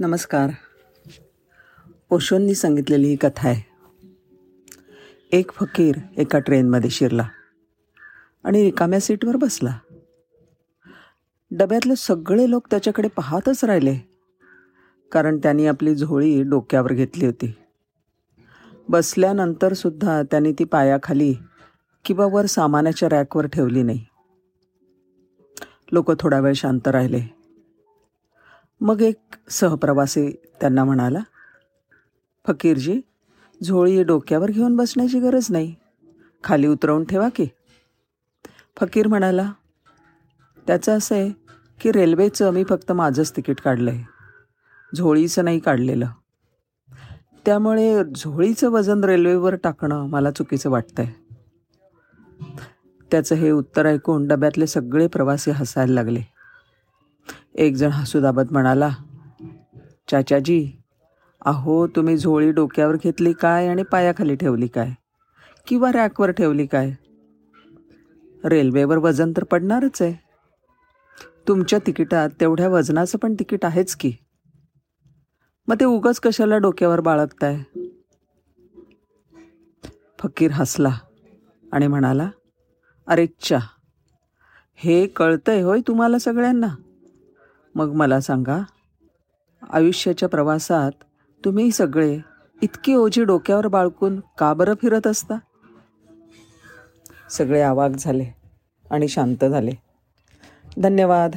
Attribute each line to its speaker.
Speaker 1: नमस्कार. ओशोंनी सांगितलेली ही कथा आहे. एक फकीर एका ट्रेनमध्ये शिरला आणि रिकाम्या सीटवर बसला. डब्यातले सगळे लोक त्याच्याकडे पाहतच राहिले कारण त्यांनी आपली झोळी डोक्यावर घेतली होती. बसल्यानंतरसुद्धा त्यांनी ती पायाखाली किंवा वर सामानाच्या रॅकवर ठेवली नाही. लोक थोडा वेळ शांत राहिले. मग एक सहप्रवासी त्यांना म्हणाला फकीरजी झोळी डोक्यावर घेऊन बसण्याची गरज नाही. खाली उतरवून ठेवा की. फकीर म्हणाला त्याचं असं आहे की रेल्वेचं मी फक्त माझंच तिकीट काढलं आहे झोळीचं नाही काढलेलं. त्यामुळे झोळीचं वजन रेल्वेवर टाकणं मला चुकीचं वाटतंय. त्याचं हे उत्तर ऐकून डब्यातले सगळे प्रवासी हसायला लागले. एकजण हसूदाबत म्हणाला चाचाजी अहो तुम्ही झोळी डोक्यावर घेतली काय आणि पायाखाली ठेवली काय? किंवा रॅकवर ठेवली काय? रेल्वेवर वजन तर पडणारच आहे. तुमच्या तिकिटात तेवढ्या वजनाचं पण तिकीट आहेच की. मग ते उगच कशाला डोक्यावर बाळगताय? फकीर हसला आणि म्हणाला अरे हे कळतंय होय तुम्हाला सगळ्यांना. मग मला सांगा आयुष्याच्या प्रवासात तुम्ही सगळे इतकी ओझी डोक्यावर बाळकून का बरं फिरत असता? सगळे आवाक झाले आणि शांत झाले. धन्यवाद.